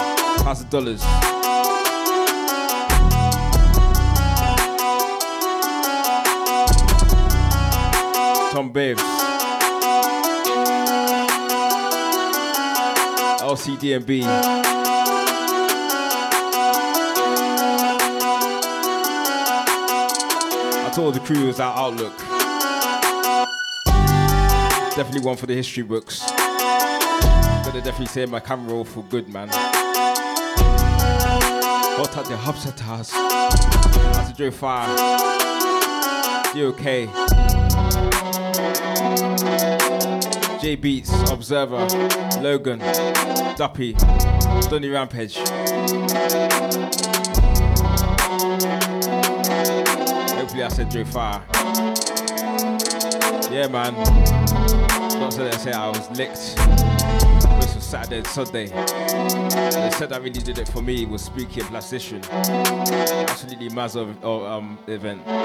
thousand dollars. Tom Babes. LCDMB. told the crew was our outlook. Definitely one for the history books. Gonna definitely say my camera for good, man. What at the hubs at us? That's a Joe Fire. DOK. J Beats, Observer, Logan, Duppy, Donny Rampage. Hopefully I said Joe Fire. Yeah, man. Not so they say I was licked. Saturday and Sunday. They said that really did it for me was Spooky and Plastician. Absolutely massive oh, um, event. I've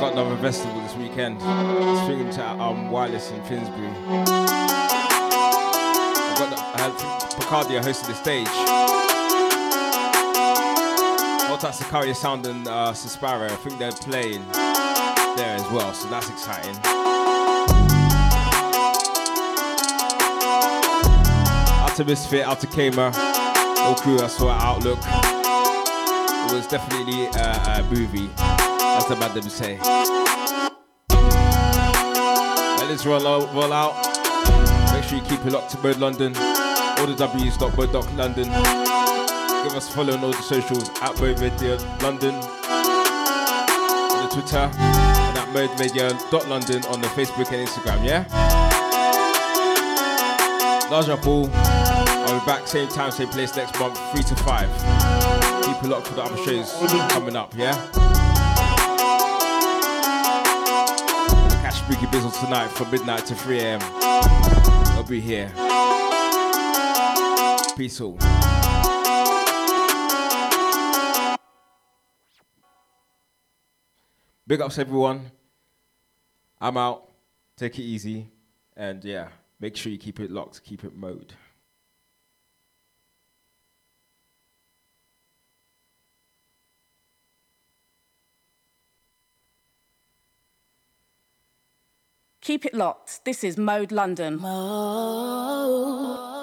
got another festival this weekend. Swinging to um, Wireless in Finsbury got the, I had Picardia hosted the stage. Hold tight Sicaria Sound and uh, Sir Spyro, I think they're playing there as well, so that's exciting. Out to Misfit, out to Kamer, all crew I saw at Outlook. It was definitely uh, a movie, as the madam say. Let's roll out, roll out. Make sure you keep it locked to Mode London. All the W's dot London. Give us follow on all the socials at Mode Media London. On the Twitter and at Mode Media London on the Facebook and Instagram, yeah? Large Paul. I'll be back same time, same place next month, 3 to 5. Keep it locked for the other shows coming up, yeah? Catch Spooky Bizzle tonight from midnight to 3 a.m. I'll be here. Peace out. Big ups, everyone. I'm out. Take it easy. And yeah, make sure you keep it locked, keep it mode. Keep it locked. This is Mode London. Mode.